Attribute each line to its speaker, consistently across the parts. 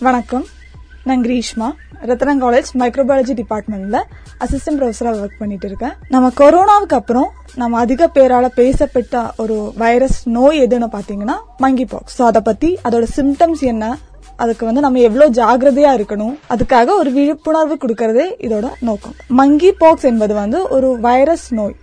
Speaker 1: வணக்கம். நான் Greeshma. Ratnam college microbiology டிபார்ட்மெண்ட்ல அசிஸ்டன்ட் ப்ரொஃபஸரா ஒர்க் பண்ணிட்டு இருக்கேன். நம்ம கொரோனாவுக்கு அப்புறம் நம்ம அதிக பேரால பேசப்பட்ட ஒரு வைரஸ் நோய் எதுன்னு பாத்தீங்கன்னா மங்கி பாக்ஸ் ஸோ அதை பத்தி அதோட சிம்டம்ஸ் என்ன? அதுக்கு வந்து நம்ம எவ்வளவு ஜாகிரதையா இருக்கணும்? அதுக்காக ஒரு விழிப்புணர்வு கொடுக்கறதே இதோட நோக்கம். மங்கி பாக்ஸ் என்பது வந்து ஒரு வைரஸ் நோய்.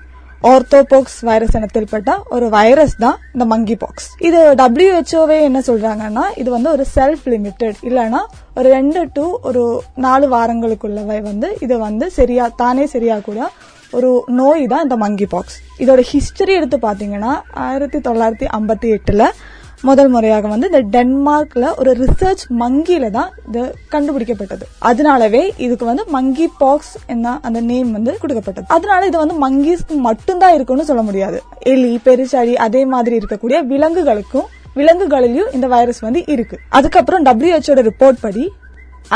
Speaker 1: ஆர்த்தோபாக்ஸ் வைரஸ் எனத்தில்பட்ட ஒரு வைரஸ் தான் இந்த மங்கி பாக்ஸ் இது டபிள்யூஹெச்ஓவே என்ன சொல்றாங்கன்னா இது வந்து ஒரு செல்ஃப் லிமிட்டெட் இல்லைன்னா ஒரு ரெண்டு டு ஒரு நாலு வாரங்களுக்குள்ளவை வந்து இது வந்து சரியா தானே சரியாகக்கூடிய ஒரு நோய் தான் இந்த மங்கி பாக்ஸ் இதோட ஹிஸ்டரி எடுத்து பாத்தீங்கன்னா ஆயிரத்தி தொள்ளாயிரத்தி ஐம்பத்தி எட்டுல முதல் முறையாக வந்து இந்த டென்மார்க்ல ஒரு ரிசர்ச் மங்கில தான் இது கண்டுபிடிக்கப்பட்டது. அதனாலவே இதுக்கு வந்து மங்கி பாக்ஸ் என்ன அந்த நேம் வந்து கொடுக்கப்பட்டது. அதனால இது வந்து மங்கிஸ்க்கு மட்டும்தான் இருக்கும்னு சொல்ல முடியாது. எலி பெருச்சாடி அதே மாதிரி இருக்கக்கூடிய விலங்குகளுக்கும் விலங்குகளிலும் இந்த வைரஸ் வந்து இருக்கு. அதுக்கப்புறம் டபிள்யூஹெச்ஓட ரிப்போர்ட் படி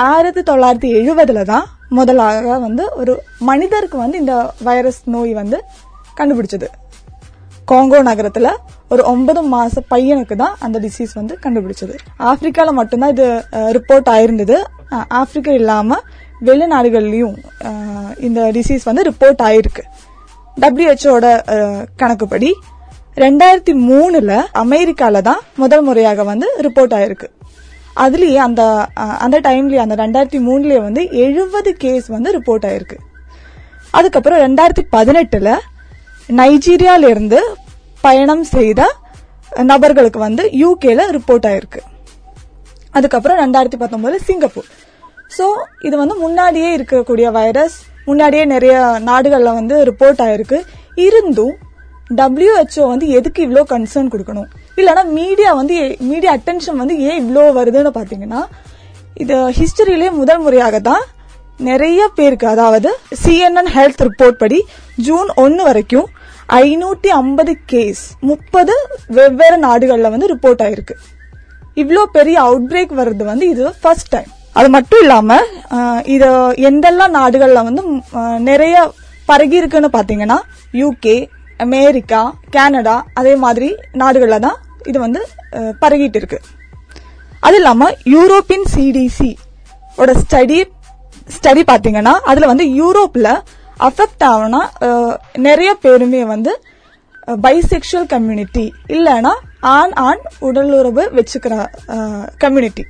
Speaker 1: ஆயிரத்தி தொள்ளாயிரத்தி எழுபதுல தான் முதலாக வந்து ஒரு மனிதருக்கு வந்து இந்த வைரஸ் நோய் வந்து கண்டுபிடிச்சது. காங்கோ நகரத்துல ஒரு ஒன்பது மாச பையனுக்கு தான் அந்த டிசீஸ் வந்து கண்டுபிடிச்சது. ஆப்பிரிக்கால மட்டும்தான் இது ரிப்போர்ட் ஆயிருந்தது. ஆப்பிரிக்கா இல்லாம வெளிநாடுகள்லயும் இந்த டிசீஸ் வந்து ரிப்போர்ட் ஆயிருக்கு. டபிள்யூஹெச்ஓட கணக்குப்படி ரெண்டாயிரத்தி மூணுல அமெரிக்கால தான் முதல் முறையாக வந்து ரிப்போர்ட் ஆயிருக்கு. அதுலயே அந்த அந்த டைம்லயே அந்த ரெண்டாயிரத்தி மூணுலயே வந்து எழுபது கேஸ் வந்து ரிப்போர்ட் ஆயிருக்கு. அதுக்கப்புறம் ரெண்டாயிரத்தி பதினெட்டுல நைஜீரியால இருந்து பயணம் செய்த நபர்களுக்கு வந்து யூகேல ரிப்போர்ட் ஆயிருக்கு. அதுக்கப்புறம் ரெண்டாயிரத்தி பத்தொன்பதுல சிங்கப்பூர். ஸோ இது வந்து முன்னாடியே இருக்கக்கூடிய வைரஸ் முன்னாடியே நிறைய நாடுகள்ல வந்து ரிப்போர்ட் ஆயிருக்கு. இருந்தும் டபிள்யூஹெச்ஓ வந்து எதுக்கு இவ்வளோ கன்சர்ன் கொடுக்கணும்? இல்லைன்னா மீடியா வந்து மீடியா அட்டென்ஷன் வந்து ஏன் இவ்வளோ வருதுன்னு பார்த்தீங்கன்னா இது ஹிஸ்டரியிலே முதல் முறையாக தான் நிறைய பேருக்கு அதாவது சிஎன்என் ஹெல்த் ரிப்போர்ட் படி ஜூன் ஒன்று வரைக்கும் ஐநூத்தி ஐம்பது கேஸ் முப்பது வெவ்வேறு நாடுகள்ல வந்து ரிப்போர்ட் ஆயிருக்கு. இவ்வளோ பெரிய அவுட் பிரேக் வர்றது வந்து இது ஃபர்ஸ்ட் டைம் அது மட்டும் இல்லாம இது எந்தெல்லாம் நாடுகள்ல வந்து நிறைய பரகி இருக்குன்னு பாத்தீங்கன்னா யூகே அமெரிக்கா கனடா அதே மாதிரி நாடுகள்ல தான் இது வந்து பரகிட்டு இருக்கு. அது இல்லாம யூரோப்பியன் சிடிசி ஓட ஸ்டடி ஸ்டடி பாத்தீங்கன்னா அதுல வந்து யூரோப்ல அஃபெக்ட் ஆகுனா நிறைய பேருமே வந்து பைசெக்ஷுவல் கம்யூனிட்டி இல்லைன்னா ஆண் ஆண் உடலுறவு வச்சுக்கிற கம்யூனிட்டி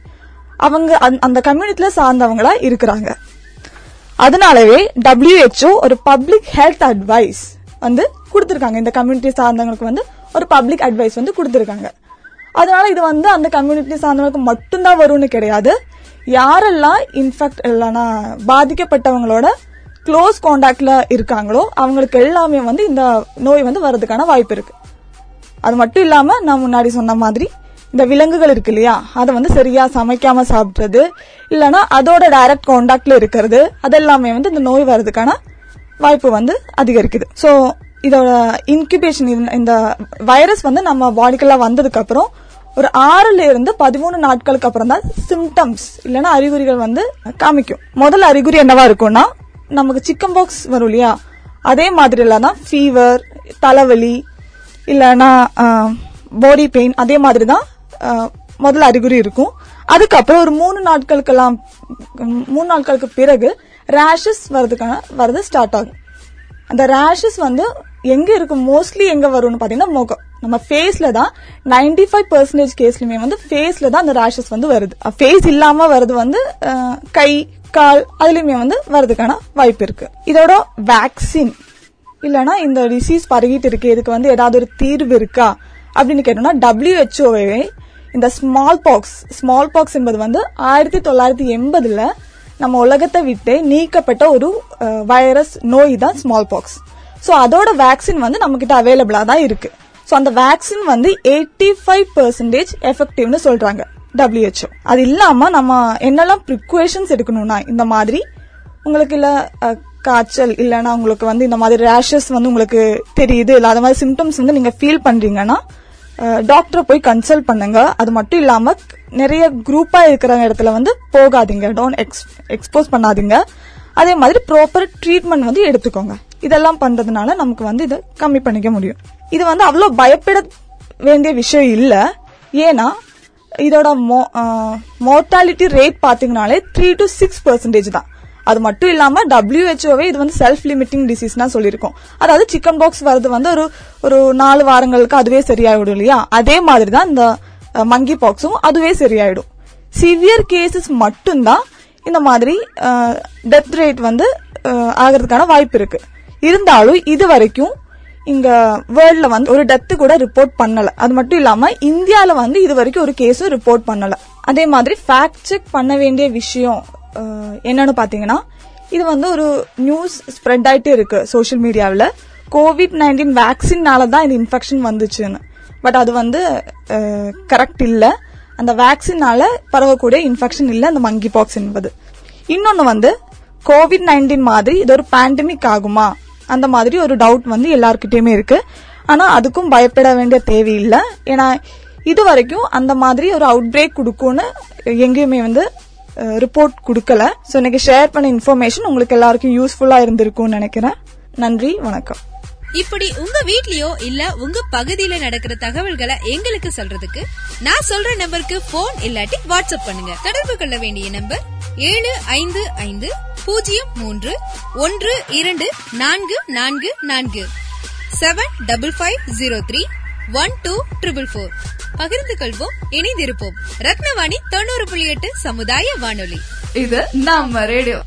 Speaker 1: அவங்க அந்த- அந்த சார்ந்தவங்களா இருக்கிறாங்க. அதனாலவே டபிள்யூஹெச்ஓ ஒரு பப்ளிக் ஹெல்த் அட்வைஸ் வந்து கொடுத்துருக்காங்க. இந்த கம்யூனிட்டி சார்ந்தவங்களுக்கு வந்து ஒரு பப்ளிக் அட்வைஸ் வந்து கொடுத்துருக்காங்க. அதனால இது வந்து அந்த கம்யூனிட்டி சார்ந்தவங்களுக்கு மட்டும்தான் வரும்னு கிடையாது. யாரெல்லாம் இன்ஃபெக்ட் இல்லைன்னா பாதிக்கப்பட்டவங்களோட க்ளோஸ் காண்டாக்ட்ல இருக்காங்களோ அவங்களுக்கு எல்லாமே வந்து இந்த நோய் வந்து வர்றதுக்கான வாய்ப்பு இருக்கு. அது மட்டும் இல்லாம நான் முன்னாடி சொன்ன மாதிரி இந்த விலங்குகள் இருக்கு இல்லையா? அதை வந்து சரியா சமைக்காம சாப்பிடுறது இல்லைன்னா அதோட டைரக்ட் காண்டாக்ட்ல இருக்கிறது அதெல்லாமே வந்து இந்த நோய் வர்றதுக்கான வாய்ப்பு வந்து அதிகரிக்குது. ஸோ இதோட இன்குபேஷன் இந்த வைரஸ் வந்து நம்ம பாடிக்கெல்லாம் வந்ததுக்கு அப்புறம் ஒரு ஆறுல இருந்து பதிமூணு நாட்களுக்கு அப்புறம் தான் சிம்டம்ஸ் இல்லைன்னா அறிகுறிகள் வந்து காமிக்கும். முதல் அறிகுறி என்னவா இருக்கும்னா நமக்கு சிக்கன் பாக்ஸ் வரும் இல்லையா? அதே மாதிரி தான் ஃபீவர் தலைவலி இல்லைன்னா பாடி பெயின் அதே மாதிரி தான் முதல்ல அறிகுறி இருக்கும். அதுக்கப்புறம் ஒரு மூணு நாட்களுக்கெல்லாம் மூணு நாட்களுக்கு பிறகு ரேஷஸ் வரதுக்கான வரது ஸ்டார்ட் ஆகும். அந்த ரேஷஸ் வந்து எங்க இருக்கும்? மோஸ்ட்லி எங்க வரும்னு பாத்தீங்கன்னா முகம். நம்ம ஃபேஸ்ல தான் 95% ஃபைவ் பர்சன்டேஜ் கேஸ்லயுமே வந்து ஃபேஸ்ல தான் அந்த ரேஷஸ் வந்து வருது. ஃபேஸ் இல்லாம வருது வந்து கை கால் அதுலயுமே வந்து வர்றதுக்கான வாய்ப்பு இருக்கு. இதோட வேக்சின் இல்லனா இந்த டிசீஸ் பரவிட்டு இருக்கு. இதுக்கு வந்து ஏதாவது ஒரு தீர்வு இருக்கா? அப்படின்னு கேட்டோம்னா டபிள்யூஹெச்ஓவே இந்த ஸ்மால் பாக்ஸ் ஸ்மால் பாக்ஸ் என்பது வந்து ஆயிரத்தி தொள்ளாயிரத்தி எண்பதுல நம்ம உலகத்தை விட்டு நீக்கப்பட்ட ஒரு வைரஸ் நோய் தான் ஸ்மால் பாக்ஸ் ஸோ அதோட வேக்சின் வந்து நம்ம கிட்ட அவைலபிளா தான் இருக்கு. ஸோ அந்த வேக்சின் வந்து எயிட்டி ஃபைவ் பெர்சன்டேஜ் எஃபெக்டிவ்னு சொல்றாங்க டபிள்யூஹெச்ஓ அது இல்லாம நம்ம என்னெல்லாம் ப்ரிக்வேஷன்ஸ் எடுக்கணும்னா இந்த மாதிரி உங்களுக்கு இல்ல காய்ச்சல் இல்லைன்னா உங்களுக்கு வந்து இந்த மாதிரி ரேஷஸ் வந்து உங்களுக்கு தெரியுது இல்லை அது மாதிரி சிம்டம்ஸ் வந்து நீங்க ஃபீல் பண்றீங்கன்னா டாக்டரை போய் கன்சல்ட் பண்ணுங்க. அது மட்டும் இல்லாம நிறைய குரூப்பா இருக்கிற இடத்துல வந்து போகாதீங்க. டோன்ட் எக்ஸ்போஸ் பண்ணாதீங்க. அதே மாதிரி ப்ராப்பர் ட்ரீட்மெண்ட் வந்து எடுத்துக்கோங்க. இதெல்லாம் பண்றதுனால நமக்கு வந்து இதை கம்மி பண்ணிக்க முடியும். இது வந்து அவ்வளோ பயப்பட வேண்டிய விஷயம் இல்லை. ஏன்னா இதோட மோர்டாலிட்டி ரேட் பார்த்தீங்கனாலே த்ரீ டு சிக்ஸ் பர்சன்டேஜ் தான். அது மட்டும் இல்லாம டபிள்யூஹெச்ஓவே இது வந்து செல்ஃப் லிமிட்டிங் டிசீஸ்னா சொல்லியிருக்கோம். அதாவது சிக்கன் பாக்ஸ் வர்றது வந்து ஒரு ஒரு நாலு வாரங்களுக்கு அதுவே சரியாயிடும் இல்லையா? அதே மாதிரி தான் இந்த மங்கி பாக்ஸும் அதுவே சரியாயிடும். சிவியர் கேசஸ் மட்டும்தான் இந்த மாதிரி டெத் ரேட் வந்து ஆகிறதுக்கான வாய்ப்பு இருக்கு. இருந்தாலும் இது வரைக்கும் இங்க வேர்ல்ட்ல வந்து ஒரு டெத்து கூட ரிப்போர்ட் பண்ணல. அது மட்டும் இல்லாம இந்தியால வந்து இது வரைக்கும் ஒரு கேஸும் ரிப்போர்ட் பண்ணல. அதே மாதிரி ஃபேக்ட் செக் பண்ண வேண்டிய விஷயம் என்னன்னு பாத்தீங்கன்னா இது வந்து ஒரு நியூஸ் ஸ்ப்ரெட் ஆயிட்டே இருக்கு சோஷியல் மீடியாவில் கோவிட் நைன்டீன் வேக்சின்னால தான் இந்த இன்ஃபெக்ஷன் வந்துச்சுன்னு. பட் அது வந்து கரெக்ட் இல்லை. அந்த வேக்சினால பரவக்கூடிய இன்ஃபெக்ஷன் இல்லை அந்த மங்கி பாக்ஸ் என்பது. இன்னொன்று வந்து கோவிட் நைன்டீன் மாதிரி இது ஒரு பேண்டமிக் ஆகுமா? அந்த மாதிரி ஒரு டவுட் வந்து எல்லாருக்கிட்டேயுமே இருக்கு. ஆனால் அதுக்கும் பயப்பட வேண்டிய தேவையில்லை. ஏன்னா இது வரைக்கும் அந்த மாதிரி ஒரு அவுட் பிரேக் கொடுக்கும்னு எங்கேயுமே வந்து ரிப்போர்ட் கொடுக்கல. ஸோ இன்னைக்கு ஷேர் பண்ண இன்ஃபர்மேஷன் உங்களுக்கு எல்லாருக்கும் யூஸ்ஃபுல்லா இருந்திருக்கும்னு நினைக்கிறேன். நன்றி வணக்கம்.
Speaker 2: இப்படி உங்க வீட்லயோ இல்ல உங்க பகுதியில நடக்கிற தகவல்களை எங்களுக்கு சொல்றதுக்கு நான் சொல்ற நம்பருக்கு போன் இல்லாட்டி வாட்ஸ்அப் பண்ணுங்க. தொடர்பு கொள்ள வேண்டிய நம்பர் ஏழு ஐந்து ஐந்து பூஜ்ஜியம் மூன்று ஒன்று இரண்டு நான்கு நான்கு நான்கு. Seven double five zero three one two triple four பகிர்ந்து கொள்வோம் இணைந்திருப்போம். ரத்னவாணி தொண்ணூறு புள்ளி எட்டு சமுதாய வானொலி.
Speaker 3: இது நம்ம ரேடியோ.